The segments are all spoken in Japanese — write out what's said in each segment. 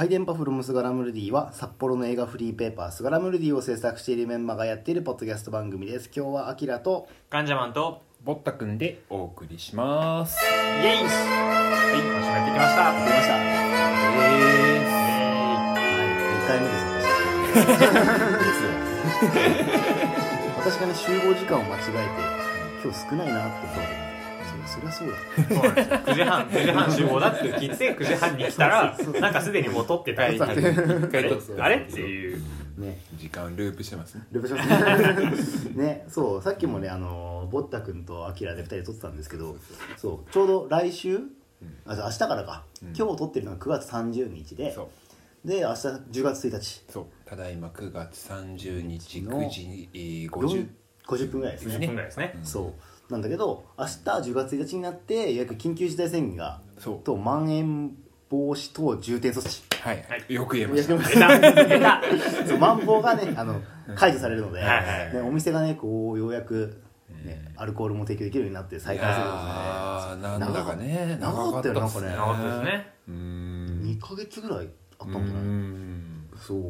回電波フロムスガラムルディは札幌の映画フリーペーパースガラムルディを制作しているメンバーがやっているポッドキャスト番組です。今日はアキラとガンジャマンとボッタくんでお送りします。イエイはい今週もやってきました。出ました。イエ2回目です私私がね集合時間を間違えて今日少ないなって思ってそそりゃそうだ。イそうなんですよ。9時半9時半集合だって聞いて9時半に来たらなんかすでにもう撮ってたはい、一あれ回撮って。あれ？っていう。ね時間ループしてますね。ループしますね。ねそうさっきもねあのボッタ君とアキラで2人で撮ってたんですけどそうちょうど来週？あじゃあ明日からか、うん。今日撮ってるのが9月30日でそう、で明日10月1日。そう、ただいま9月30日の9時えー50 50 50分ぐらいです10ね分ぐらいですね。そうなんだけど明日10月1日になってようやく緊急事態宣言がそう。とまん延防止等重点措置。はい、はい。よく言えました。そうマンボウがねあの解除されるので、はいはいはい。ね、お店がねこうようやく、ね、アルコールも提供できるようになって再開するんですねあーなんだかね、長かったよなんかね。長かったですね。うーん。2ヶ月ぐらいあったんじゃうないん。そう。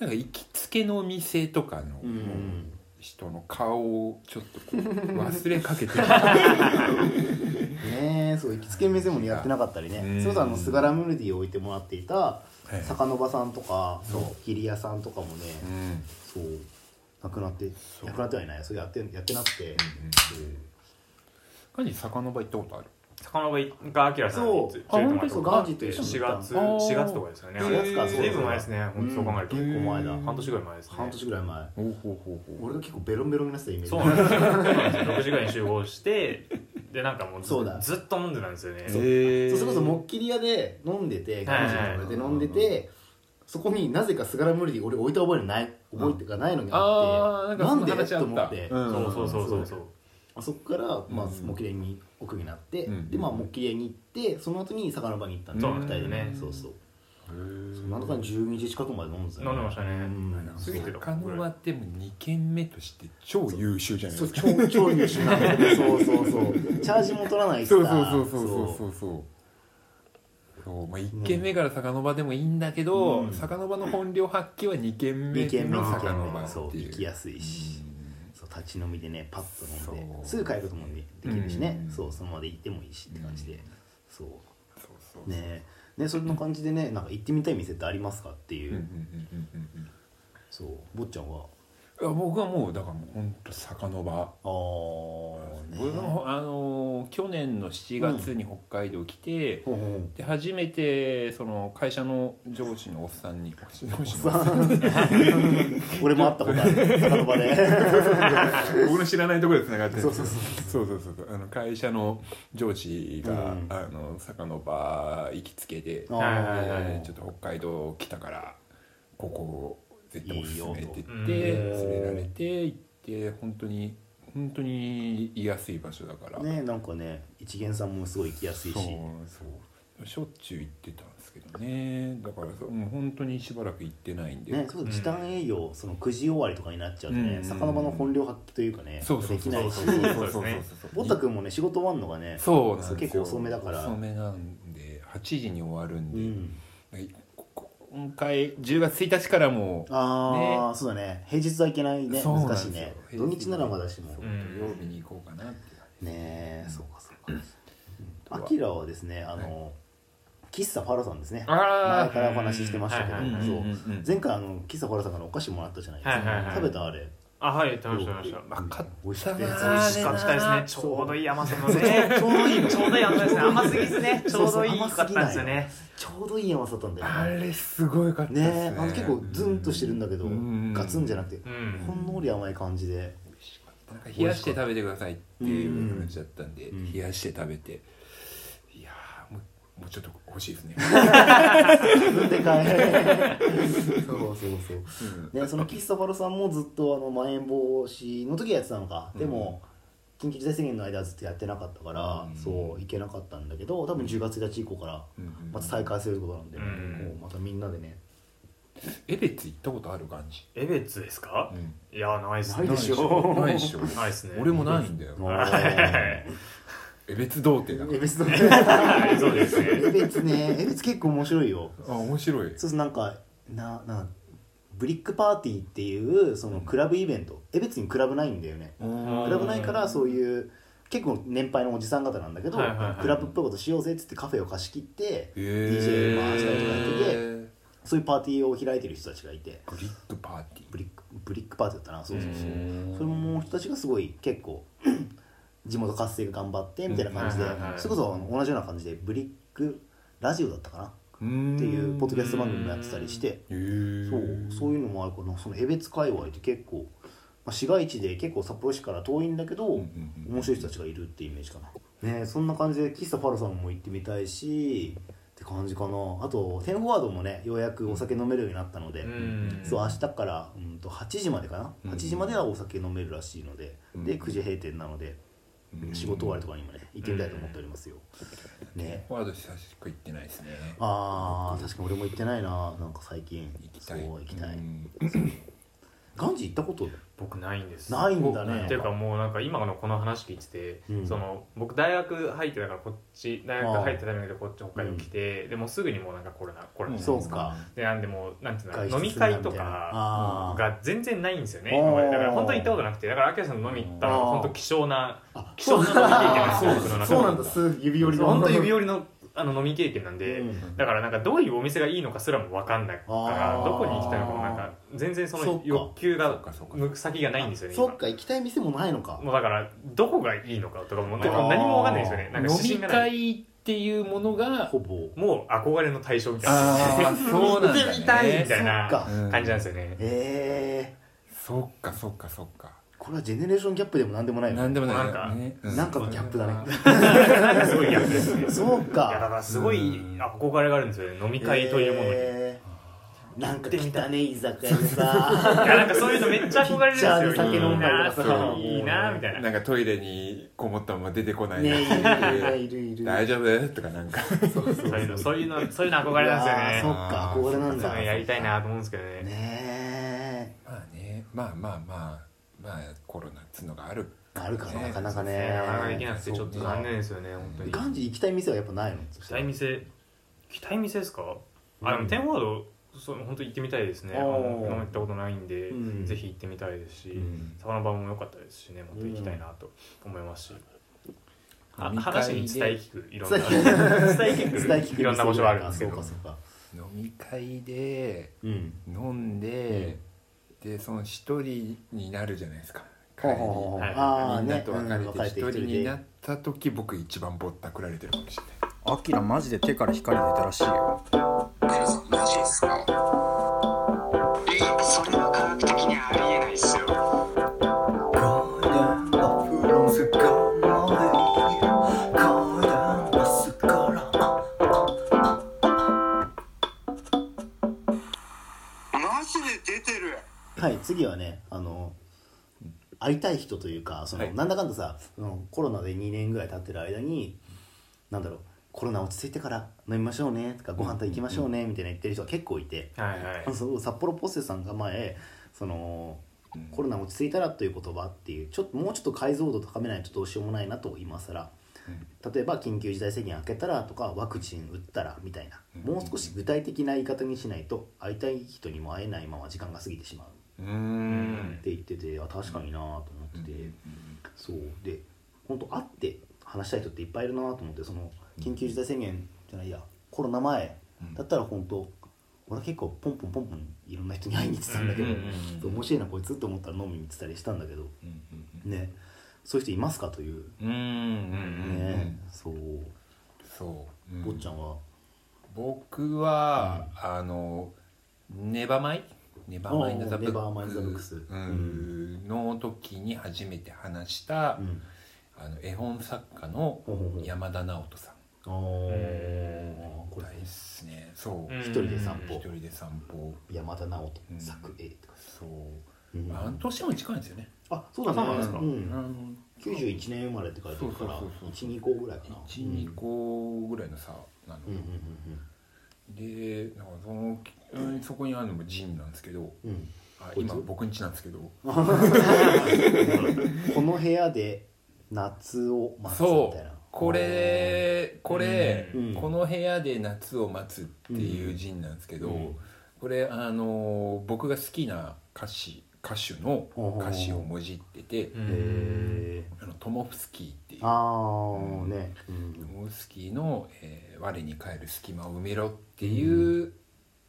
なんか行きつけの店とかのうん人の顔をちょっとこう忘れかけてる。ねえそう行きつけの店もやってなかったりね。うん。それこそあのスガラムルディを置いてもらっていたい。坂の場さんとかそう。桐谷さんとかもねうん。そう亡くなってそう。亡くなってはいない。それやってやってなくて。何魚場行ったことある？魚場がアキラさんにそう連れてもらったあ本当にそうガーと一緒に4行った月あー。4月とかですよね。4月かそう随分前ですね本当そう考えるとうん。結構前だうん。半年ぐらい前ですね。半年ぐらい前。おうほうほうほう。俺が結構ベロンベロンになってたイメージ。そうなんですよ。そうなんですよ6時ぐらいに集合してでなんかもうずっと飲んでたんですよね。そう。へー。そうそれこそもっきり屋で飲んでてはい。ガンジーの俺で飲んでてそこになぜかスガラムルディ俺置いた覚えない覚えてがないのにあってなんでそんな話あった。と思って。うん。そうそうそうそう。そうあそこから、まあ、木蓮に奥になって、でまあ木蓮に行ってその後に魚場に行ったんで2人でね。そうそう。そんなかに12時近くまで飲んでた飲んでましたね杉田狩野はでも2軒目として超優秀じゃないですか。超超優秀なそうそうそう。チャージも取らないしそうそうそうそうそうそう。そう。まあ、1軒目から酒の場でもいいんだけど、酒の場の本領発揮は2軒目の酒の場っていう行きやすいし、そう立ち飲みでねパッと飲んでそう。すぐ帰ることもできるしね、うん。そうそのままで行ってもいいしって感じで、そう。そうそうね。ねそんな感じでねなんか行ってみたい店ってありますかっていう、そう。坊ちゃんは僕はもうだからもう本当坂の場。ああね僕もあのー去年の7月に北海道来て、ほうほうで初めてその会社の上司のおっさんに上司のおっささん。俺も会ったことある。坂の場で。僕の知らないところでつながってそうそうそう。そうそうあの会社の上司が、うん。あの坂の場行きつけで、ちょっと北海道来たからここ絶対おすすめって言って連れられて行って本当に本当に居やすい場所だから、ねなんかね一元さんもすごい行きやすいし。そうそう。しょっちゅう行ってたんですけどね。だからそうもう本当にしばらく行ってないんで、ね、そう時短営業、その9時終わりとかになっちゃうとね、うん。魚場の本領発揮というかねそうそうそうできないし。そうそうそうそう。ボッタ君もね仕事終わるのがねそう結構遅めだから。遅めなんで8時に終わるんで、今回10月1日からもうああ、そうだね。平日はいけないね。そうなんですよ。難しいね。土日ならまだしも。そう。うん。土曜日に行こうかなってねえそうかそうか。アキラはですねあの、喫茶ファラさんですね。前あからお話ししてましたけど、はいはいはいそううんう。んうん前回あの喫茶ファラさんからお菓子もらったじゃないですか、はいはいはい。食べたあれあはい食べました食べました。分かっ美味しかったですね。ちょうどいい甘さのね。ちょうどいい。ちょうどいい甘さですね。甘すぎずねちょうどいいかったんですよね。ちょうどいい甘さだったんだよね。あれすごいかった。ですねねあの結構ズンとしてるんだけど、うん。ガツンじゃなくて、うん。ほんのり甘い感じで。なんか冷やして食べてくださいっていう感じだったんで、うん。冷やして食べてもうちょっと欲しいですね、自分で買え。そうそうそう。うん。ねその喫茶ファロさんもずっとあのまん延防止の時はやってたのか、でも緊急事態宣言の間はずっとやってなかったから、うん。そう行けなかったんだけど多分10月1日以降からうんうんまた再開するってことなんで、うん。こうまたみんなでね。エベツ行ったことある感じ、エベツですか？うん。いやないっす。ないでしょ。ないでしょ。ないっすね。俺もないんだよえ別童貞だ。え別のはいそうですね。ね結構面白いよ。あ面白い。そうそうなんかななブリックパーティーっていうそのクラブイベント。え別にクラブないんだよね。うんクラブないからそういう結構年配のおじさん方なんだけど、はいはいはい。クラブっぽいことしようぜっつってカフェを貸し切ってへ DJ 回したりとかやっててーそういうパーティーを開いてる人たちがいて。ブリックパーティー。ブリックブリックパーティーだったな。そうそうそう。うん。その人たちがすごい結構地元活性が頑張ってみたいな感じで、それこそ同じような感じでブリックラジオだったかな？っていうポッドキャスト番組もやってたりしてそうそういうのもあるからその江別界隈って結構、まあ、市街地で結構札幌市から遠いんだけど、面白い人たちがいるっていうイメージかな。ねそんな感じで喫茶ファロさんも行ってみたいしって感じかな。あとテンフォワードもねようやくお酒飲めるようになったので、うん。そう明日から、うん、と8時までかな、うん8時まではお酒飲めるらしいので、うん。で9時閉店なので、うん仕事終わりとかにもね行ってみたいと思っておりますよ、ね。フォワード久しく行ってないですね。あー確かに俺も行ってないななんか最近。行きたい。そう行きたい、うんガンジ行ったこと僕ないんです。ないんだね。っていうかもうなんか今のこの話聞いてて、うん。その僕大学入ってたからこっち大学入ったタイミングでこっち北海道来て、でもうすぐにもうなんかコロナコロナじゃないですか、そうか。でなんでもうなんていう外の飲み会とかが全然ないんですよねだから本当に行ったことなくてだからアキラさんの飲み行ったのがあー。本当希少なあ貴重な飲み経験なんですよ僕の中で。そうなんだ。す指折りの。本当指折りのあの飲み経験なんで、うん。だからなんかどういうお店がいいのかすらも分かんないからどこに行きたいのかもなんか全然その欲求が向く先がないんですよねそっか行きたい店もないのか。今もうだからどこがいいのかとかも何も分かんないですよね。なんか飲み指針がない。会っていうものがほぼ。もう憧れの対象みたいな。ああそうなんだ 行ってみたいみたいな感じなんですよね。ええそっかそっかそっかこれはジェネレーションギャップでもなんでもないよなんでもないなんかねうなんかのギャップだね。すごいギャップですね。そういやだかからすごい憧れがあるんですよね。飲み会というものに、えー。なんか汚ね居酒屋でいさやなんかそういうのめっちゃ憧れるんですよ。ピッチャーで酒飲んだりとかいいなみたいな。なんかトイレにこもったまま出てこない。ねいるないるいるいる。大丈夫？とかなんか。そうそういうのそういうのそういうの憧れなんですよね。そっか憧れなんだ。そういうのやりたいなと思うんですけどね。ねまあね。まあまあまあまあコロナっつうのがある。えあるかなね。なかなかね。ねなかなかできなくてちょっと残念ですよね本当に。ガンジ行きたい店はやっぱないの？行きたい店行きたい店ですか？あでもテンワードそう本当行ってみたいですね。あの今まで行ったことないんで、うん。ぜひ行ってみたいですし、うん。魚場も良かったですしねまた行きたいなと思いますし、あ飲み会で。話に伝え聞くいろんな伝伝え聞く伝え聞くいろんな場所があるんですけど。そうかそうか。飲み会でうん。飲んで、でその一人になるじゃないですか。帰りほうほうほう。ほうはい。ああみんなねと別れて一人になった時僕一番ぼったくられてるかもしれない。アキラマジで手から光出たらしいよ。マジですか？人というかその、はい。なんだかんださそのコロナで2年ぐらい経ってる間になんだろうコロナ落ち着いてから飲みましょうねとかご飯食べ行きましょうねみたいな言ってる人が結構いて、はいはい。そう札幌ポッセさんが前そのうんコロナ落ち着いたらという言葉っていうちょっともうちょっと解像度高めないとどうしようもないなと今更。例えば緊急事態宣言明けたらとかワクチン打ったらみたいな。もう少し具体的な言い方にしないと会いたい人にも会えないまま時間が過ぎてしまううん。ん。って言っててあ確かになと思ってて、そう。で本当会って話したい人っていっぱいいるなと思ってその緊急事態宣言じゃないやコロナ前だったら本当俺は結構ポンポンポンポンいろんな人に会いに行ってたんだけど、面白いなこいつって思ったら飲みに行ってたりしたんだけどね。そういう人いますかという、ね。そう。そう、うん。坊ちゃんは？僕は、あのネバマイネバーマインドザブック。ス。うん。の時に初めて話した、うん。あの絵本作家の山田直人さん。あー。これ大ですね。そう、うん。一人で散歩。一人で散歩。山田直うん人作。A とかそう、うん。半年も近いんですよね。あそうだね。あそうなんですか。うん。あの91年生まれって書いてあるからそうそうそうそう。12個ぐらいかな。12個ぐらいの差なの、うんうんでなんかそのうんそこにあるのもジンなんですけどうん。うんあ今僕ん家なんですけど。う んこの部屋で夏を待つみたいな。これこれ、うん。この部屋で夏を待つっていう陣なんですけど、うん。これあの僕が好きな歌詞歌手の歌詞をもじってて、うんへあのトモフスキーっていう。ああねうん。トモフスキーの、えー「我に帰る隙間を埋めろ」っていう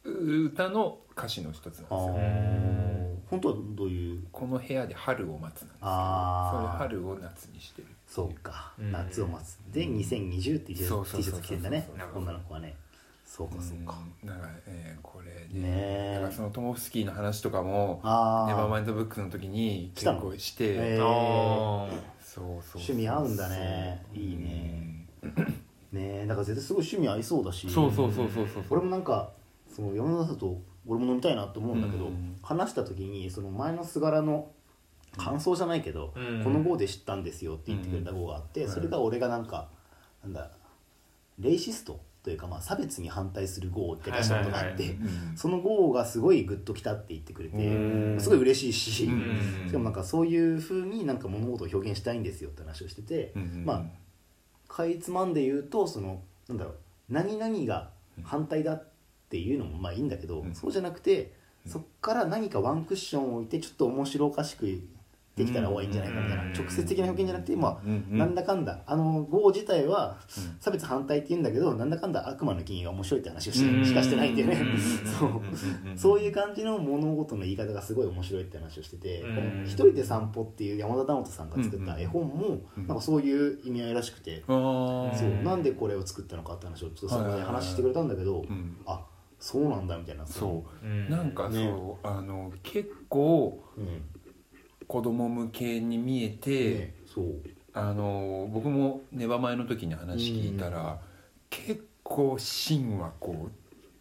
歌の歌詞の一つなんですあよ。ー。本当はどういう？この部屋で春を待つなんですけどそれ春を夏にしてるそうか。うん。夏を待つ。で2020っていう T シャツ着てんだね。女の子はねそうかそうか。うん。なんか、えーこれねねえ。だからそのトモフスキーの話とかもああネバーマインドブックスの時に結構してへー。あそうそう趣味合うんだね。いいね。ねえだから絶対すごい趣味合いそうだし。そうそうそうそうそう俺もなんかその世の中だと俺も飲みたいなと思うんだけど、うん。話した時にその前の菅原の感想じゃないけど、うん。この号で知ったんですよって言ってくれた号があって、それが俺がなんかなんだレイシストというかまあ差別に反対する号って出したことがあって、その号がすごいグッときたって言ってくれてうん。すごい嬉しいし、うん。しかもなんかそういうふうになんか物事を表現したいんですよって話をしてて、うん。まあかいつまんで言うとそのなんだろう何々が反対だっていうのもまあいいんだけど、うん。そうじゃなくてそっから何かワンクッションを置いてちょっと面白おかしくできたら方がいいんじゃないかみたいな、うん直接的な表現じゃなくてまあ、なんだかんだあの号自体はうん。差別反対って言うんだけどなんだかんだ悪魔の金が面白いって話をしてしかしてないんだよねそう。そういう感じの物事の言い方がすごい面白いって話をしてて「うん。この一人で散歩」っていう山田直人さんが作った絵本もうん。なんかそういう意味合いらしくて。そう。なんでこれを作ったのかって話をちょっとそこで話してくれたんだけど、うん。あそうなんだみたいなそう。うん。なんかそう、ね。あの結構うん、子供向けに見えて、ねそう。あの僕もネバ前の時に話聞いたら、結構芯はこう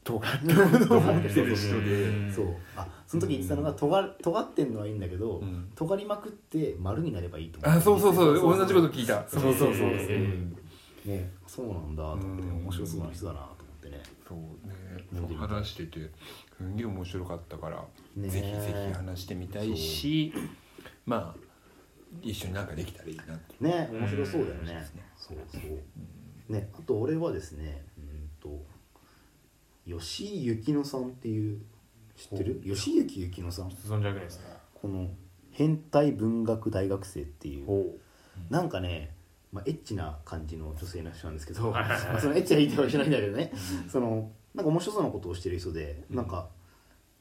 尖ってると思ってる人で、う。んそう。あその時言ってたのが尖る尖ってんのはいいんだけど、うん。尖りまくって丸になればいいと思あそうそうそうそう。同じこと聞いた。そうそうそう。そううん。ねそうなんだと思ってうん。面白そうな人だなと思ってね。そうね。話しててすんげえ面白かったから、ねぜひぜひ話してみたいしまあ一緒になんかできたらいいなって。ね面白そうだよね。うん。そうそう。ねあと俺はですねうんと吉井ゆきのさんっていう知ってる？吉井ゆきゆきのさん？存じ上げないですね。この変態文学大学生っていう。ほなんかね、まあ、エッチな感じの女性の人なんですけど、まあそのエッチな言い方はしないんだけどね、そのなんか面白そうなことをしてる人で、なんか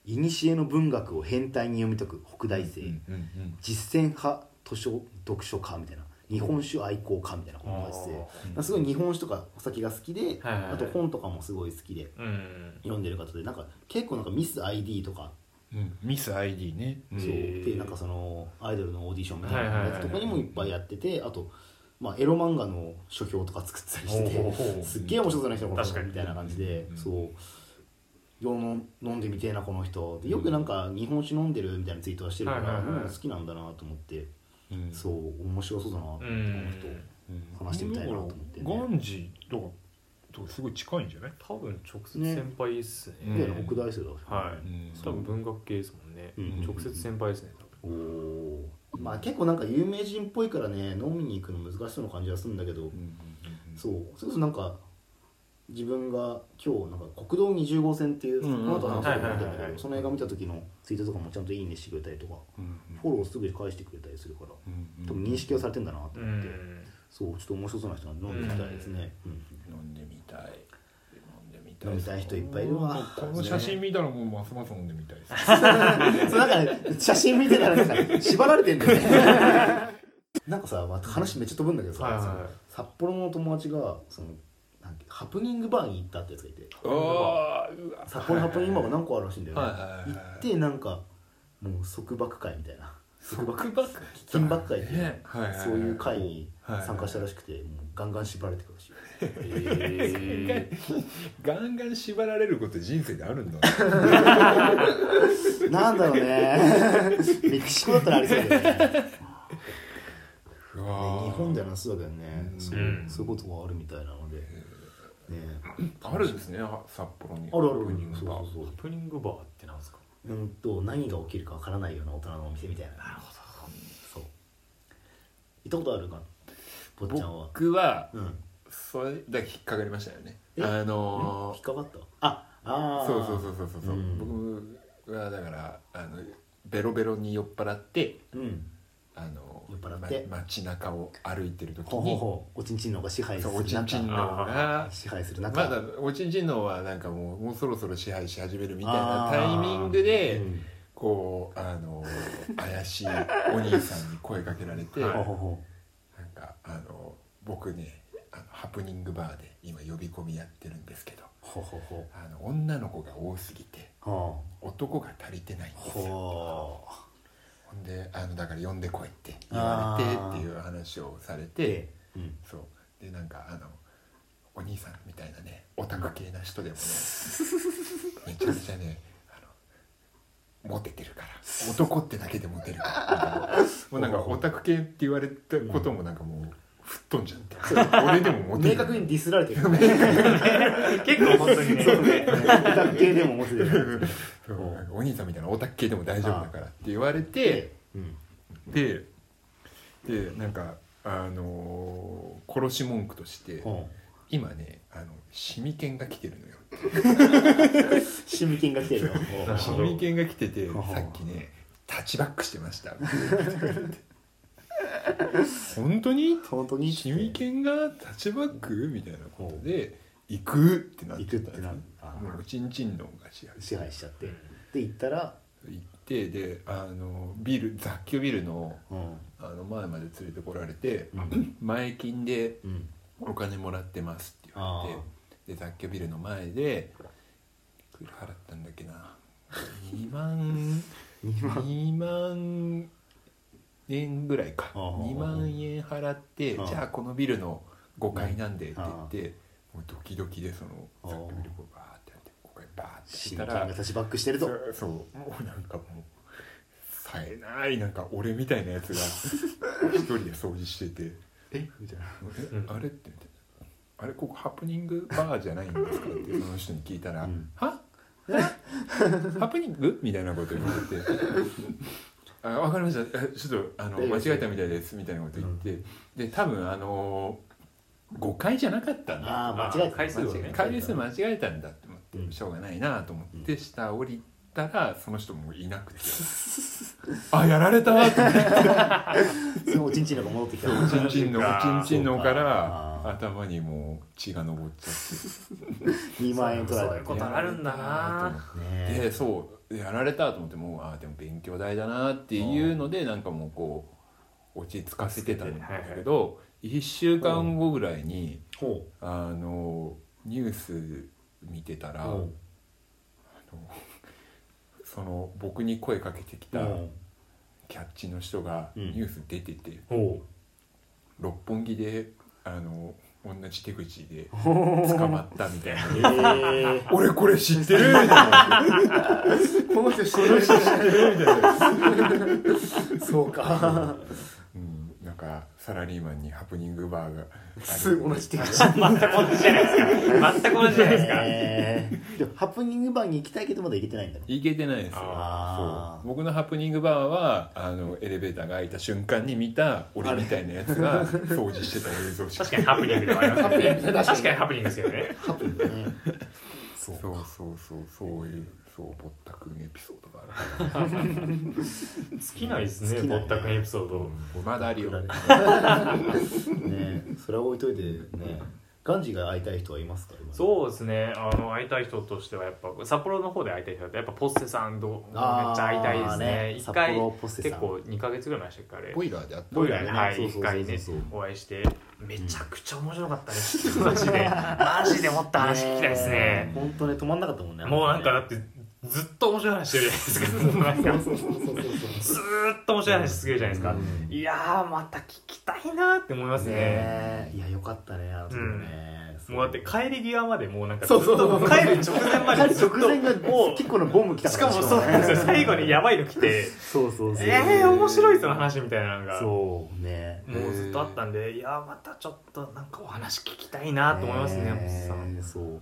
古の文学を変態に読み解く北大生、実践派図書読書家みたいな。日本酒愛好家みたいなことをして。すごい日本酒とかお酒が好きで、あと本とかもすごい好きで。うん。読んでる方でなんか結構なんかミス ID とか。うん。ミス ID ね。そう。でなんかそのアイドルのオーディションみたいなやつとかにもいっぱいやっててあと、まあ、エロ漫画の書評とか作ったりしてすっげえ面白そうな人のことみたいな感じで。うん。そうよの飲んでみてえなこの人。でよくなんか日本酒飲んでるみたいなツイートはしてるから、好きなんだなと思って。うん。そう面白そうだなと思って、うん。話してみたいなと思って。ねガンジとかとすごい近いんじゃない？多分直接先輩っすね。北大生だしは多分文学系ですもんね。うん。直接先輩ですね多おまあ結構なんか有名人っぽいからね飲みに行くの難しそうな感じはするんだけど、そう。それこそなんか自分が今日なんか国道20号線っていうこの後話そうと思ってるんだけどその映画見た時のツイートとかもちゃんと「いいね」してくれたりとかフォローすぐ返してくれたりするから多分認識はされてんだなと分思って、うんそうちょっと面白そうな人なんで飲んでみたいですね、うん飲んでみたい。飲みたい。人いっぱいいるわ。この写真見たらもうますます飲んでみたいです。そうなんかね写真見てたらなんか縛られてんだよね。なんかさ、まあ、話めっちゃ飛ぶんだけどさ、はいはい。その札幌の友達がそのハプニングバーに行ったってやつがいて。おーうわ。札幌にハプニングバーが何個あるらしいんだよね、行ってなんかもう束縛会みたいな。束縛束縛金箔会っていそういう会にはい参加したらしくて、もうガンガン縛られてくるらしい。えガンガン縛られること人生であるんだ なんだろうね。メキシコだったらありそうだよね。日本ではなさそうだけどね、うそういうことがあるみたいなので、ね、あるんですねあ札幌に。あるある。ハプニングバー。そうそうそう。ハプニングバーってなんですか？うんと何が起きるかわからないような大人のお店みたいな。なるほど。そう。行ったことあるか？坊ちゃんは。僕はうん。それだけ引っかかりましたよね。え？あの引っかかった？ああー。そうそうそうそうそうそう、うん。僕はだからあのベロベロに酔っ払ってうんあの酔っ払って。ま街中を歩いてる時ほうほうにほう。おちんちんのが支配すうおちんちんの中が。支配する中。まだおちんちんのはなんかもうもうそろそろ支配し始めるみたいなタイミングで、うん。こうあの怪しいお兄さんに声かけられて、ほうなんほう。ほかあの僕ねあのハプニングバーで今呼び込みやってるんですけど。うほうほう。ほあの女の子が多すぎて男が足りてないんあですよ。ほほんであのだから呼んでこいって言われてっていう話をされうてでうん。そう。でなんかあのお兄さんみたいなねオタク系な人でもね めちゃめちゃねあのモテてるから男ってだけでモテるからもうなんか オタク系って言われたこともなんかもう吹っ飛んじゃって。俺でもモテる。明確にディスられてる。ね 結構本当にね。そう。ねオタク系でも持つでるそう。お兄さんみたいなオタク系でも大丈夫だからって言われてうん。ででなんかあのー殺し文句としてほ今ねあのシミケンが来てるのよ。う シミケンが来てるよ。ほうシミケンが来ててさっきねタッチバックしてました 本当に？本当に？シミケンがタッチバックみたいなことで行くってなって行くってなもうチンチンのが支配支配しちゃって。で行ったら？行ってであのビル雑居ビルのうん。あの前まで連れてこられてうん。前金でうん。お金もらってますって言われてで雑居ビルの前でいくら払ったんだっけな。2万2万。2万円ぐらいか。ああ。2万円払ってじゃあこのビルの5階なんでって言ってもうドキドキでそのああ。雑居ビルこうバーってやって5階バーってシ行ったらミケンがタッチバックしてるとそう。そうもうなんかもう冴えないなんか俺みたいなやつが 一人で掃除してて。え？みたいな。えあれって言ってあれここハプニングバーじゃないんですかってその人に聞いたら「うん。は？ハプニング?」みたいなこと言われて「あ分かりました。えちょっとあのええ間違えたみたいです」みたいなこと言って、で多分あの誤解じゃなかったんだああ間違えた。回数間違えた。んだって思って、うん。しょうがないなと思って下降りたらその人もいなくて。あやられたと思って。そのおちんちんのが戻ってきた。おちんちんのおちんちんの からか。頭にもう血が上っちゃって。2万円取らそういうれたことあるんだなねでそうやられたと思ってもうあでも勉強代だなっていうのでなんかもうこう落ち着かせてたんだけど1週間後ぐらいにほあのニュース見てたらあのその僕に声かけてきたキャッチの人がうん。ニュース出てて六本木であの同じ手口で 捕まったみたいな。俺これ知ってるみたいな。この人知ってるみたいな。るそうか。うん、なんかサラリーマンにハプニングバーが同じ手口全く同じじゃないですか。全く同じじゃないですか。えーでもハプニングバーに行きたいけどまだ行けてないんだろいけてないですそう。僕のハプニングバーはあのエレベーターが開いた瞬間に見た俺みたいなやつが掃除してた映像しか。確かにハプニングではありますよね確かにハプニングですよね。ハそうそうそうそうそういうそうぼったくんエピソードがある。尽きないですね尽きないぼったくんエピソード。まだあるよね それは置いといてねガンジーが会いたい人はいますか？今。そうですね。あの会いたい人としてはやっぱ札幌の方で会いたい人だとやっぱポッセさんとめっちゃ会いたいですね。一札回幌ポッセさん。結構2か月ぐらい前でしたっけあれ。ボイラーであった。ボイラーでねはい一回ねお会いしてめちゃくちゃ面白かったです。マジで。マジでもっと話聞きたいですね。本当ね止まんなかったもんね。もうなんかだってずっと面白い話してるじゃないですか。ずーっと面白い話するじゃないですか、うん。いやーまた聞きたいなって思いますね。ねいやよかったねあのね。もうだって帰り際までもうなんかそうそうそう。と帰る直前まで直前がもう結構のボム来たしかもそうなんですよ。最後にやばいの来てそうそうそう。えー、面白いその話みたいなのが。そうね。もうずっとあったんでいやまたちょっとなんかお話聞きたいなと思いますねそう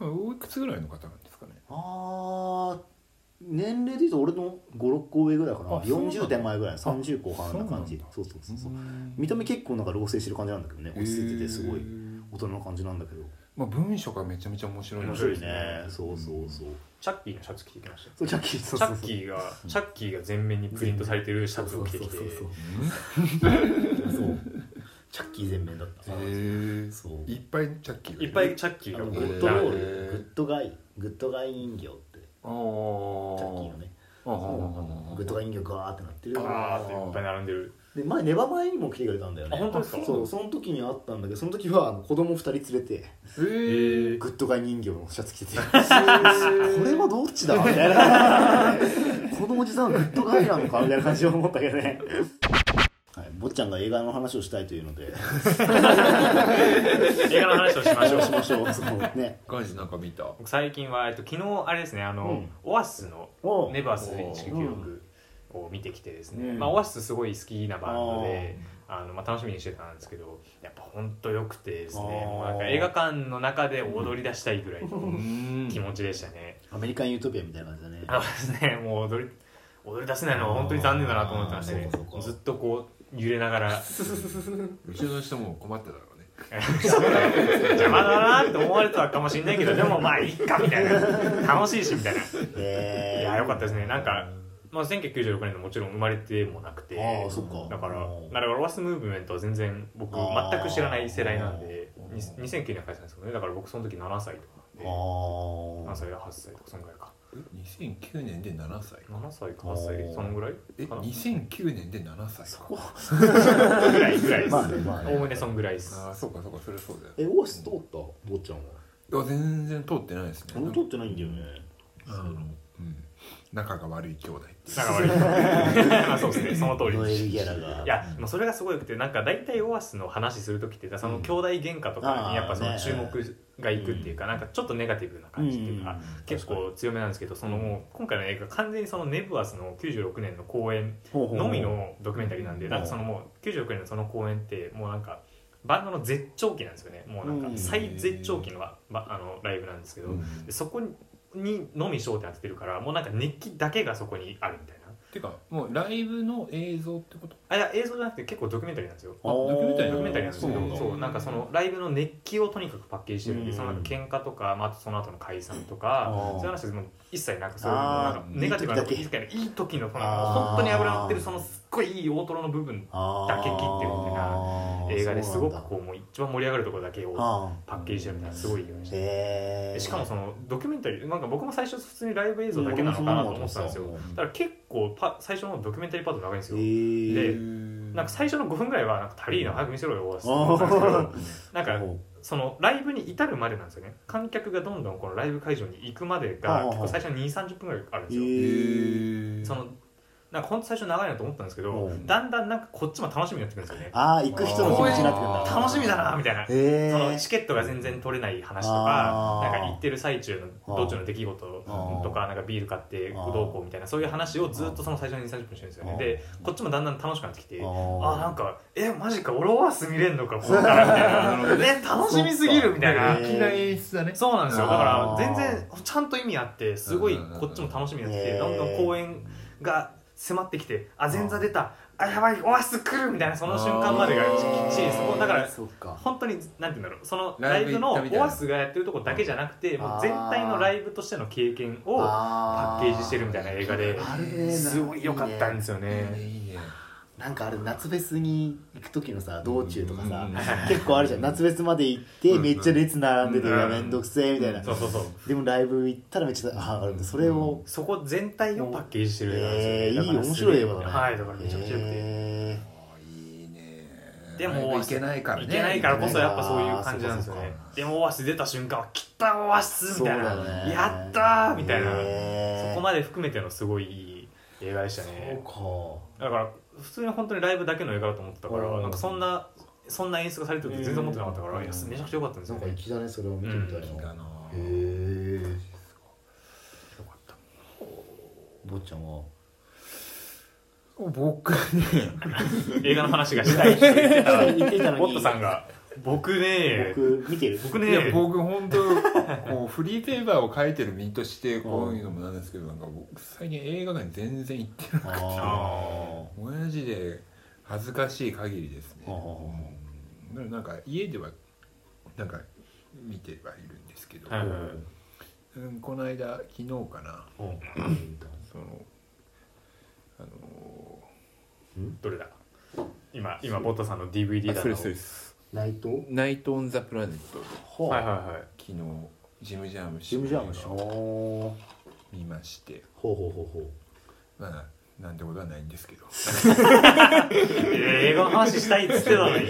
おいくつぐらいの方なんですかね？あー年年齢でいうと俺の56個上ぐらいかな。あそうなんだ。40手前ぐらい30後半な感じ。そそうそうそうそう。見た目結構なんか老成してる感じなんだけどね落ち着いててすごい大人な感じなんだけど。まあ文章がめちゃめちゃ面白い面面白いね。ねそうそうそう。チャッキーのシャツ着てきました。そうチャッキーそうチャそう。そうッキーがチャッキーが全面にプリントされてるシャツを着てきて。そうそうそうそう チャッキー全面だった。そう。いっぱいチャッキーがいっぱいチャッキーがグッドドール。 Good Guy Good Guy 人形って。チャッキーのね。 Good Guy 人形ガーってなってる。バーっていっぱい並んでる。で前ネバ前にも来てくれたんだよね。あ本当ですか？そう。その時にあったんだけどその時はあの子供二人連れて Good Guy 人形のシャツ着てて。これはどっちだ？みたいな。このおじさんは good guy なのか？みたいな感じを思ったけどね。はい、坊ちゃんが映画の話をしたいというので。映画の話をしましょう。しましょうそうね。ガイジなんか見た。僕最近は、えっと、昨日あれですねあの、うん。オアシスのお「ネバース1996」を見てきてですね、うん。まあ、オアシスすごい好きなバンドであの、まあ、楽しみにしてたんですけどやっぱ本当良くてですね。なんか映画館の中で踊り出したいぐらいのん。気持ちでしたね、アメリカンユートピアみたいな感じだね。あのですねもう踊り踊り出せないのは本当に残念だなと思ってまして、ずっとこう揺れながら。うちの人も困ってたろうね。邪魔だなって思われたかもしれないけどでもまあいいかみたいな。楽しいしみたいな。へいやよかったですね。なんか、まあ、1996年のもちろん生まれてもなくて。ああそっか。だからうん。だからロアスムーブメントは全然僕全く知らない世代なんでに2009年開催ですけどね。だから僕その時7歳とかあでー。7歳8歳とかそんぐらいか。え2009年で7歳。7歳か8歳。そのぐらいえかな？2009年で7歳。か ぐらいぐらいです。まあねまあね。おおむねそんぐらいです。ああそうかそうかそれそうだよ。えオアシス通った？坊ちゃんは？いや全然通ってないですね。俺通ってないんだよね。あのうん。仲が悪い兄弟っていう。なんか悪い。まあそうですね。その通り。ノエル・ギャラが。いやもうそれがすごいよくてなんか大体オアシスの話する時ってその兄弟喧嘩とかにやっぱその注目がいくっていうかなんかちょっとネガティブな感じっていうかうん結構強めなんですけどそのもう今回の映画完全にそのネブアスの96年の公演のみのドキュメンタリーなんでうんなんかそのもう96年のその公演ってもうなんかバンドの絶頂期なんですよね。もうなんか最絶頂期のばばあのライブなんですけど。そこにのみ焦点当ててるからもうなんか熱気だけがそこにあるみたいなてかもうライブの映像ってこと？あいや映像じゃなくて結構ドキュメンタリーなんですよ。あドキュメンタリードキュメンタリーなんですけどそうなんかそのライブの熱気をとにかくパッケージしてるんで、うん。そのなんか喧嘩とか、まあ、その後の解散とあかー。そういう話でもう一切なんかそういうなんかネガティブな時だいい時。のいい時のその本当に脂乗ってるそのごいいい大トロの部分あだけ切ってるみたいな映画ですごくこうもう一番盛り上がるところだけをあパッケージしてるみたいなすごいようにししかもそのドキュメンタリーなんか僕も最初普通にライブ映像だけなのかなと思ってたんですよ。うんだから結構パ最初のドキュメンタリーパート長いんですよ。でなんか最初の5分ぐらいはなんか足りーな早く見せろよって思ったんですけどなんかそのライブに至るまでなんですよね。観客がどんどんこのライブ会場に行くまでが結構最初に2 3 0分ぐらいあるんですよ、そのなんか本当最初長いなと思ったんですけどうん。だんだんなんかこっちも楽しみになってくるんですよね。ああ行く人の気持ちになってくるんだ。楽しみだなみたいな。そのチケットが全然取れない話とかなんか行ってる最中の道中の出来事とかなんかビール買ってあーどうこうみたいなそういう話をずっとその最初に2 3 0分してるんですよね。でこっちもだんだん楽しくなってきてああーなんかえマジか俺オアス見れんのかここからみたいな。え 楽しみすぎるみたいな。粋な演出だね。そうなんですよ。だから全然ちゃんと意味あってすごいこっちも楽しみになってきてどんどん公演が迫ってきてあ前座出た。あやばいオアシス来るみたいなその瞬間までがきっちりそこだから本当になんて言うんだろう。そのラライブのオアスがやってるとこだけじゃなくてもう全体のライブとしての経験をパパッケージしてるみたいな映画ですごい良かったんですよねなんかあれ夏フェスに行く時のさ道中とかさうん。結構あるじゃん。夏フェスまで行ってうん。めっちゃ列並んでてめんどくせえみたいな。そうそうそう。でもライブ行ったらめっちゃああるんでそれをそこ全体をパッケージしてる映画なんで。すよえーいい面白い映画だね。はいだからめちゃくちゃ良くて。へあいいね。でもライブ行けないからね。いけないからこそやっぱそういう感じなんですよね。でもオアシス出た瞬間は「来たオアシス!」みたいな。やったー!」みたいな。そこまで含めてのすごいいい映画でしたね。そうだから普通に本当にライブだけの映画だと思ってたからうんなんかそんなそんな演出がされてるって全然思ってなかったからうんいやめちゃくちゃ良かったんですかなんかよね粋だねそれを見てみたいな。なへえよかった。坊ちゃんは？僕ね。映画の話がしたいって言ってたら 言ってたのにボットさんが僕ね僕見てる？僕いやね。僕本当こうフリーペーパーを書いてる身としてこういうのもなんですけどなんか僕最近映画館に全然行ってなくて。あ親父で恥ずかしい限りですね。なんか家ではなんか見てはいるんですけど、はいはいうんこの間昨日かな。そのあのどれだ？今今ボットさんの DVD だあそれそれですナイト「ナイト・オン・ザ・プラネット」ははいはいはい。昨日ジム・ジャーム氏ジムジャームシの映画をほ見まして。うほうほうほう。まあなんてことはないんですけど。映画の話したいっつってたのに。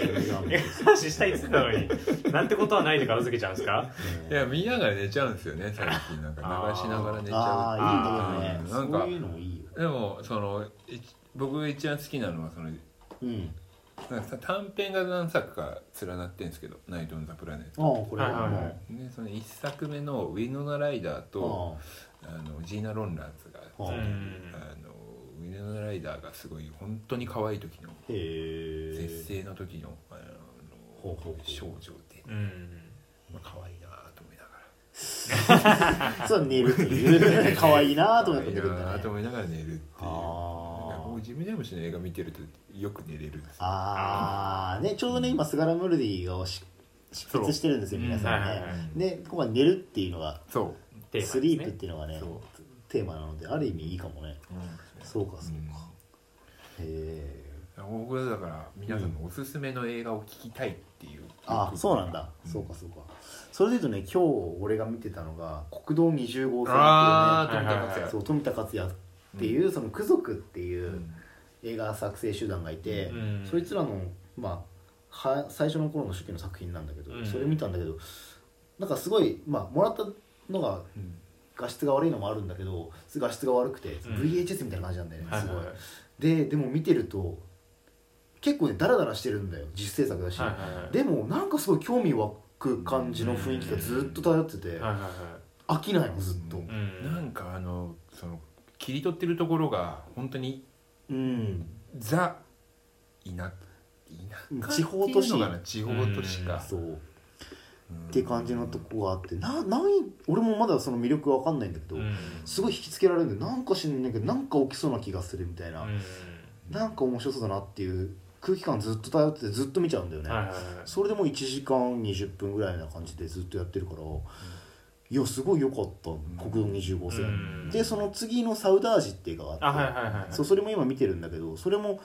話したいっつってたのに。なんてことはないで片付けちゃうんですか？いや見ながら寝ちゃうんですよね最近なんか。流しながら寝ちゃうああいいねうんなんかそういうのもいいよ。でもそのい僕が一番好きなのはそのうんなんかさ短編が何作か連なってんですけど「ナイト・オン・ザ・プラネットああこれは。いはいはい。もでその1作目のウィノナ・ライダーうとあジーナ・ロンランズがあうん。あのウィノナ・ライダーがすごい本当に可愛い時の絶世の時のあほうほうほう。の少女で、うん。まあ、可愛いなと思いながら。そう寝るっていう。可愛いなと思って寝るんだね。と思いながら寝るっていう僕ジム・ジャーム氏の映画見てるとよく寝れるんですよ。ああねちょうどね今スガラ・ムルディがし執筆してるんですよ皆さんね。でここは寝るっていうのがそテーマですね。スリープっていうのがねテーマなのである意味いいかもね。う、そうかそうか。へえ僕はだから皆さんのおすすめの映画を聞きたいっていう、あそうなんだ、そうかそうか。それで言うとね今日俺が見てたのが国道20号線っていうね。そう富田克也っていう、そのク族っていううん。映画作成集団がいて、うん。そいつらのまあは最初の頃の初期の作品なんだけど、うん。それ見たんだけどなんかすごいまあもらったのがうん画質が悪いのもあるんだけど画質が悪くて、ん。VHS みたいな感じなんだよねすごい、ででも見てると結構ねダラダラしてるんだよ実制作だし、でもなんかすごい興味湧く感じの雰囲気がずっと漂ってて、飽きないのずっと。うん。なんかあのその切り取ってるところが本当にうん。ザ田田舎地方都市。地方都市か、そう。うん。って感じのとこがあってななん俺もまだその魅力わかんないんだけど、うん。すごい引きつけられるんでなんか知んないけどなんか起きそうな気がするみたいな、うん。なんか面白そうだなっていう空気感ずっと漂っててずっと見ちゃうんだよね、はいはいはい。それでも1時間20分ぐらいな感じでずっとやってるから、いやすごい良かった。国道25線、うん。でその次の「サウダージ」っていう映画があってあはいはいはいはい。そうそれも今見てるんだけどそれも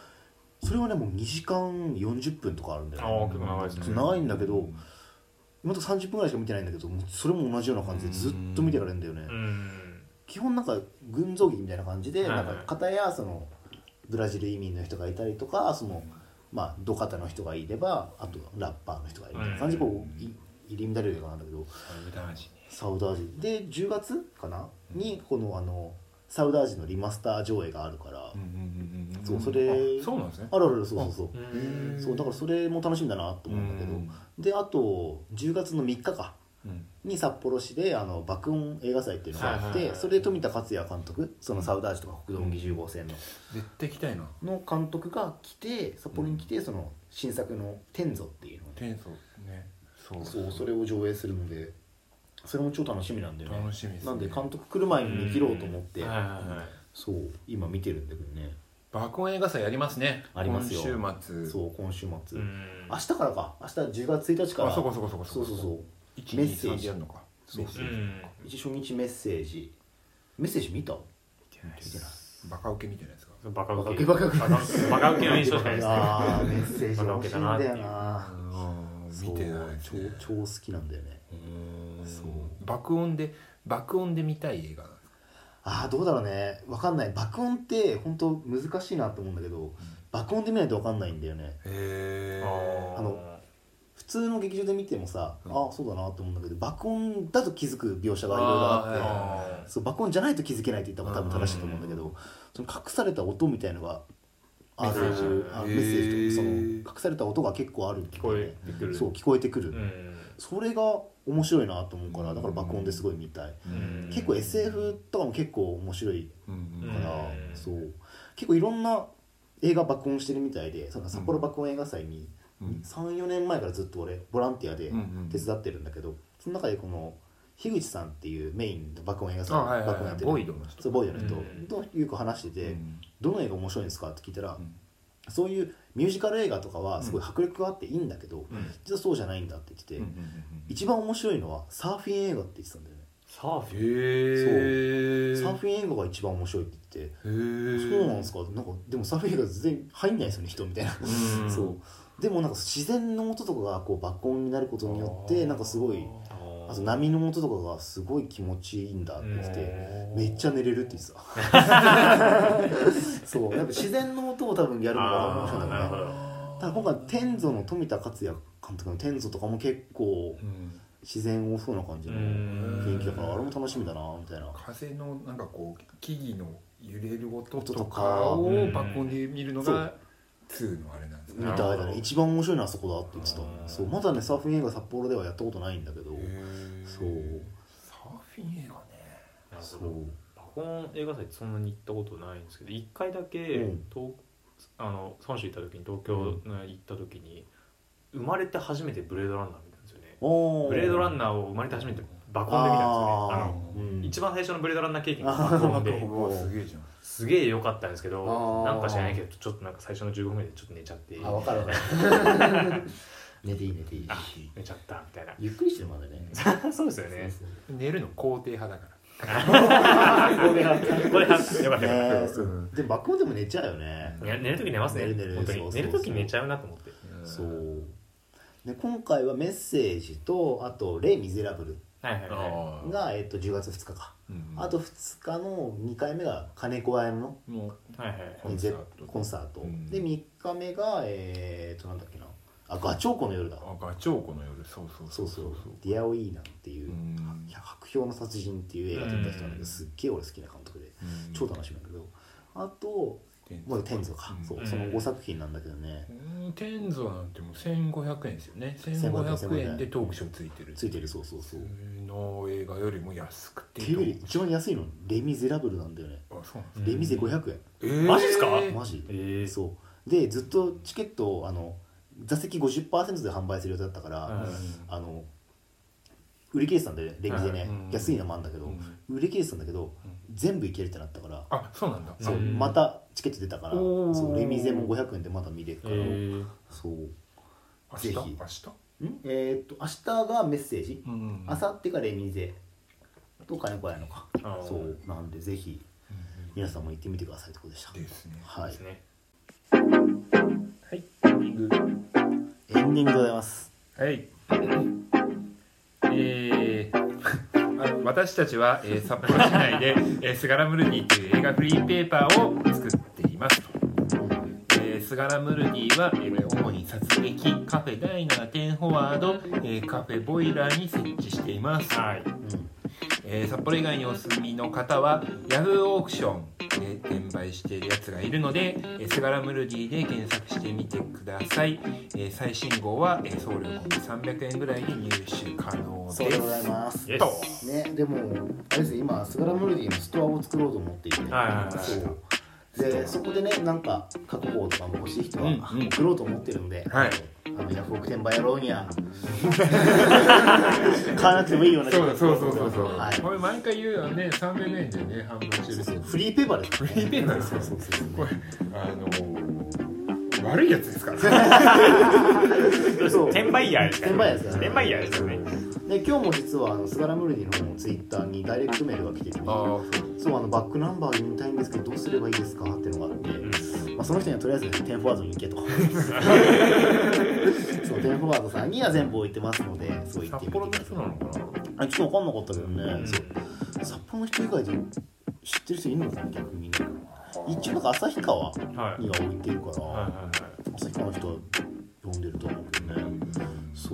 それはねもう2時間40分とかあるんだよね。ああ結構長いですね。長いんだけど今と30分ぐらいしか見てないんだけどそれも同じような感じでずっと見てられるんだよね、うん。基本なんか群像劇みたいな感じで、なんか片やそのブラジル移民の人がいたりとかそのまあ土方の人がいればあとラッパーの人がいるみたいな感じでこうい入り乱れる映画なんだけどサウダージで10月かな？にこのあのサウダージのリマスター上映があるから、そうそれあそうなんですね。あるあるそうそうそう。うんそうだからそれも楽しみだなと思うんだけど、であと10月の3日か。うん。に札幌市であの爆音映画祭っていうのがあって、それで富田克也監督そのサウダージとか国道20号線の,、絶対行きたいな。の監督が来て札幌に来てその新作の「天祖」っていうのを天素ね。そう。そうそれを上映するのでそれも超楽しみなんだよね。楽しみですね。なんで監督来る前に見切ろうと思って、はいはいはい。そう今見てるんだけどね。爆音映画祭やりますね。ありますよ。今週末。そう今週末、うん。明日からか。明日10月1日から。あそこそこそこそうそうそうメッセージやるのか。そうそう。うん。一初日メッセージ。メッセージ見た？見てない。ですバカ受けみたいなやつがバカ受けバカ受けバカ受けバカ受けの印象しかないですね。あーメッセージバカ面受けだなっていんだよなう。ん見てない。ね超超好きなんだよね。うんそう。爆音で爆音で見たい映画ああどうだろうね。わかんない。爆音って本当難しいなと思うんだけど爆音で見ないとわかんないんだよね。へあー。あの普通の劇場で見てもさ、ああそうだなと思うんだけど爆音だと気づく描写がいろいろあってあそう爆音じゃないと気づけないって言った方が多分正しいと思うんだけどその隠された音みたいのがメッセージ。あメッセージとかその隠された音が結構ある聞聞こえてくるそう聞こえてくる、うん。それが面白いなと思うからだから爆音ですごい見たい、うん。結構 SF とかも結構面白いうんから、うん。そう。結構いろんな映画爆音してるみたいでその札幌爆音映画祭にうん。34年前からずっと俺ボランティアで手伝ってるんだけど、その中でこの樋口さんっていうメインの爆音映画さんい爆音やってる。ボイドの人。そうボイドの人うん。とよく話してて、うん。どの映画面白いんですかって聞いたら、ん。そういうミュージカル映画とかはすごい迫力があっていいんだけど、実はそうじゃないんだって言ってて、一番面白いのはサーフィン映画って言ってたんだよね。サーフィン。へえサーフィン映画が一番面白いって言ってそうなんですか？なんかでもサーフィン映画全然入んないですよね人みたいな、うん。そう。でもなんか自然の音とかがこう爆音になることによってなんかすごいあと波の音とかがすごい気持ちいいんだって言っててめっちゃ寝れるって言ってた。そう。やっぱ自然の音を多分やるのが面白いんだろうねただ今回天祖の富田克也監督の天祖とかも結構うん。自然多そうな感じの雰囲気だからあれも楽しみだなみたいな。風のなんかこう木々の揺れる音とかかをうん爆音で見るのが2のあれなんですね。みたいだね。一番面白いのはそこだって言ってた。うん。そう。まだねサーフィン映画札幌ではやったことないんだけどそう。サーフィン映画ね。そう。なるほどバコン映画祭ってそんなに行ったことないんですけど一回だけ、うん。東あの三州行った時に東京の行った時に、生まれて初めてブレードランナー見たんですよね。おブレードランナナーを生まれて初めてバコンで見たんですよね。あのうん。一番最初のブレードランナー経験がバコンですげえじゃん。すげえ良かったんですけどなんか知らないけどちょっとなんか最初の15分でちょっと寝ちゃって。あ分かる分かる 寝ていい寝ていいあ寝ちゃったみたいな。ゆっくりしてるまでね。そうですよね。寝るの肯定派だから。これはこれはよかったよかでもバックオンでも寝ちゃうよね。寝る時寝ますね。寝る寝る。本当に。そうそうそう。寝る時寝ちゃうなと思って。そう。で今回はメッセージとあと「レイ・ミゼラブル。はいはいは」が、えっと10月2日か、うん。あと2日の2回目が金子綾乃の。もういはいはい。コンサート。コンサート、うん。で3日目がえっとなんだっけなあガチョウコの夜だ。あガチョウコの夜。そうそうそう。そう「ディア・オイーナン」っていうう、ん。白氷の殺人っていう映画撮った人なんだけど、すっげえ俺好きな監督で、うん。超楽しみなんだけどあと天まあ天祖か、うん。そうその5作品なんだけどね、うん。天蔵なんてもう1500円ですよね。1500 1500円でトークショーついてる。ついてるそうそうそう。普通の映画よりも安くて一番安いのレ・ミゼラブルなんだよね、あそうなんですレ・ミゼ500円、えー。マジっすか？マジ、えー。そう。でずっとチケットをあの座席50%で販売する予定だったから、うん。あの売り切れてたんでレ・ミゼね、うん。安いのもあるんだけど、売り切れてたんだけど、全部いけるってなったから、あそうなんだ。そううん。またチケット出たからそうレ・ミゼも500円でまだ見れるから、えー。そう。ぜひ。明日？ん？えーっと明日がメッセージ。うん明後日がレ・ミゼと金子やのか。そうなんでぜひ皆さんも行ってみてくださいってことでした。ですね。はい。ですねンディングエンディングでございますはい。えー、私たちは、えー札幌市内で、えー、スガラムルディという映画フリーペーパーを作っていますと。えースガラムルディは、えー主に殺撃カフェダイナーテンフォワード、えーカフェボイラーに設置しています。はいえー札幌以外にお住みの方はヤフーオークションで転売しているやつがいるので、えースガラムルディで検索してみてください、えー最新号は、えー送料込み300円ぐらいで入手可能です。そうでございます。イエスねでもあれですよ今スガラムルディのストアを作ろうと思っていて、はいはいはい。そうでそこでねなんか過去号とかも欲しい人は送ろうと思ってるんで、はい。あのヤフオク転売野郎には。買わなくてもいいようなそうそうそうそうそう、はい。これ毎回言うよね300円でね販売してる。そうそうフリーペーパーです。フリーペーパーですそうそうそうこれあのー、悪いやつですからそう。転売ヤーですから転売ヤーですからね。転売ヤーですよねで今日も実はあのスガラムルディの方のツイッターにダイレクトメールが来ててそう。あのバックナンバー読みたいんですけどどうすればいいですかっていうのがあって、まあ、その人にはとりあえずテンフォワードに行けと。そうテンフォワードさんには全部置いてますのでそう言って札みてください。幌の人なのかな？あちょっと分かんなかったけどね、そう札幌の人以外で知ってる人いるのかな逆に。ね一応なんか旭川はい。には置いてるから、旭川の人は呼んでると思うけどね、そう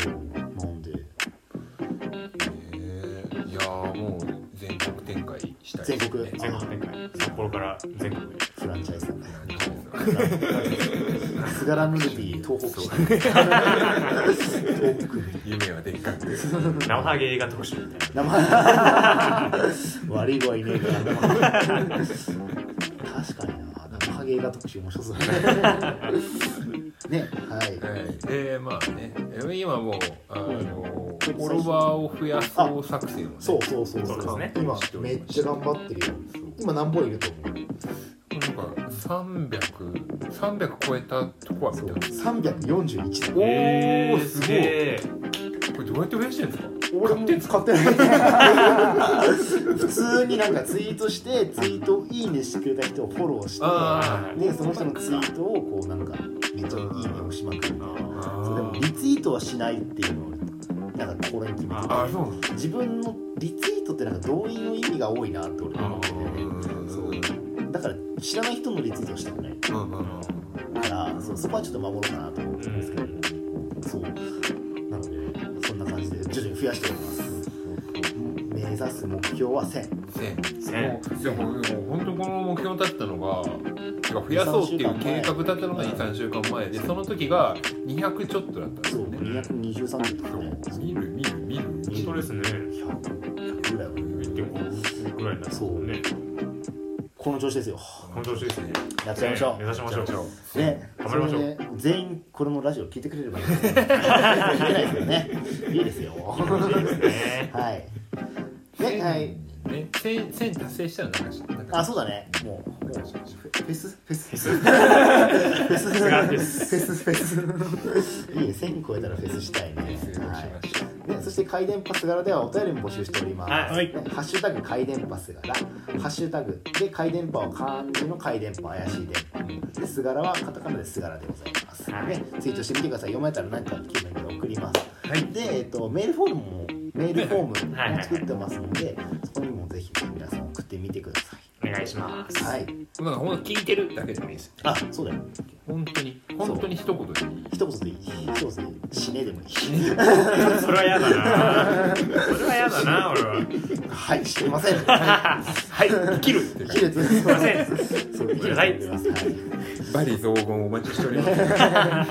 えー。いやーもう全国展開したい全国ですね。全国。展開札幌から全国にフランチャイズだね何スガラムルディ東北市東北夢はで。っかく生ハゲ映画特集みたいな名前悪い子はいねえから確かにな生ハゲ映画特集面白そう。だ ねねはい。はい、でまあね。え今もうあのフォロワーを増やそう作戦をね。そうそうそうそう。ですね今めっちゃ頑張ってるよ。今何本いると思う？なんか300、300超えたとこは見た。んです341だ。おえー、ーすごい。げこれどうやって増やしてるんですか？俺も使ってない。普通になんかツイートしてツイートをいいねしてくれた人をフォローしてあでその人のツイートをこうなんかめっちゃいいね押しまくる。そうでもリツイートはしないっていうのをなんか心に決めてあ自分のリツイートってなんか動員の意味が多いなって俺思ってて。ねそう。だから知らない人のリツイートをしたくない。うんうんうん。からそうそこはちょっと守ろうかなと思ってるんですけど、そう。なのでねそんな感じで徐々に増やしております。目指す目標は1000ねねもうでも本当この目標立ったのがてか増やそうっていう計画立ったのが23週間前でその時が200ちょっとだったんですそうよね。223人とかねそう。見る見る見る。本当ですね。100ぐらいは1.5ぐらいになるそう。ねこの調子ですよ。この調子ですね。やっちゃいましょう。目指しましょう。ね、頑張りましょう。それで全員これのラジオ聞いてくれればいいですけど、ね、聞 いいですけどね、いいですよ。いいですね。はい。ね、はい。ね1000 1000達成したらなんかしなんかあ、そうだね。もう、もうフェス、フェス、フェス、フがですェス、フェス。いいね、1000超えたらフェスしたいね。しましはょい。ね、そして回電波すがらではお便りも募集しております。はいねハッシュタグ回電波すがら、ハッシュタグで回電波は漢字の回電波怪しい電波。で、すがらはカタカナですがらでございます。はいね、ツイートしてみてください。読まれたら何か気分で送ります。で、えっ、と、メールフォームも、メールフォーはいはいムも作ってますので、そこにもぜひね皆さん送ってみてくださお願いしますい。はい。うなんかほんと聞いてるだけでもいいですあ、そうだよ。本当に本当に一言でいい一言でいい。一言でいい。死ねでもいい。それは嫌だなそれは嫌だな俺ははい、知りません。はい生きるって切れてすいませんそう、生きれております。はい。バリ雑言お待ちしておりま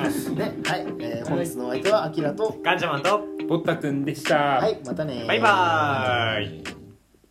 すね、はい、えー、本日のお相手はアキラと。ガンジャマンとボッタくんでしたはい、またねバイバーイ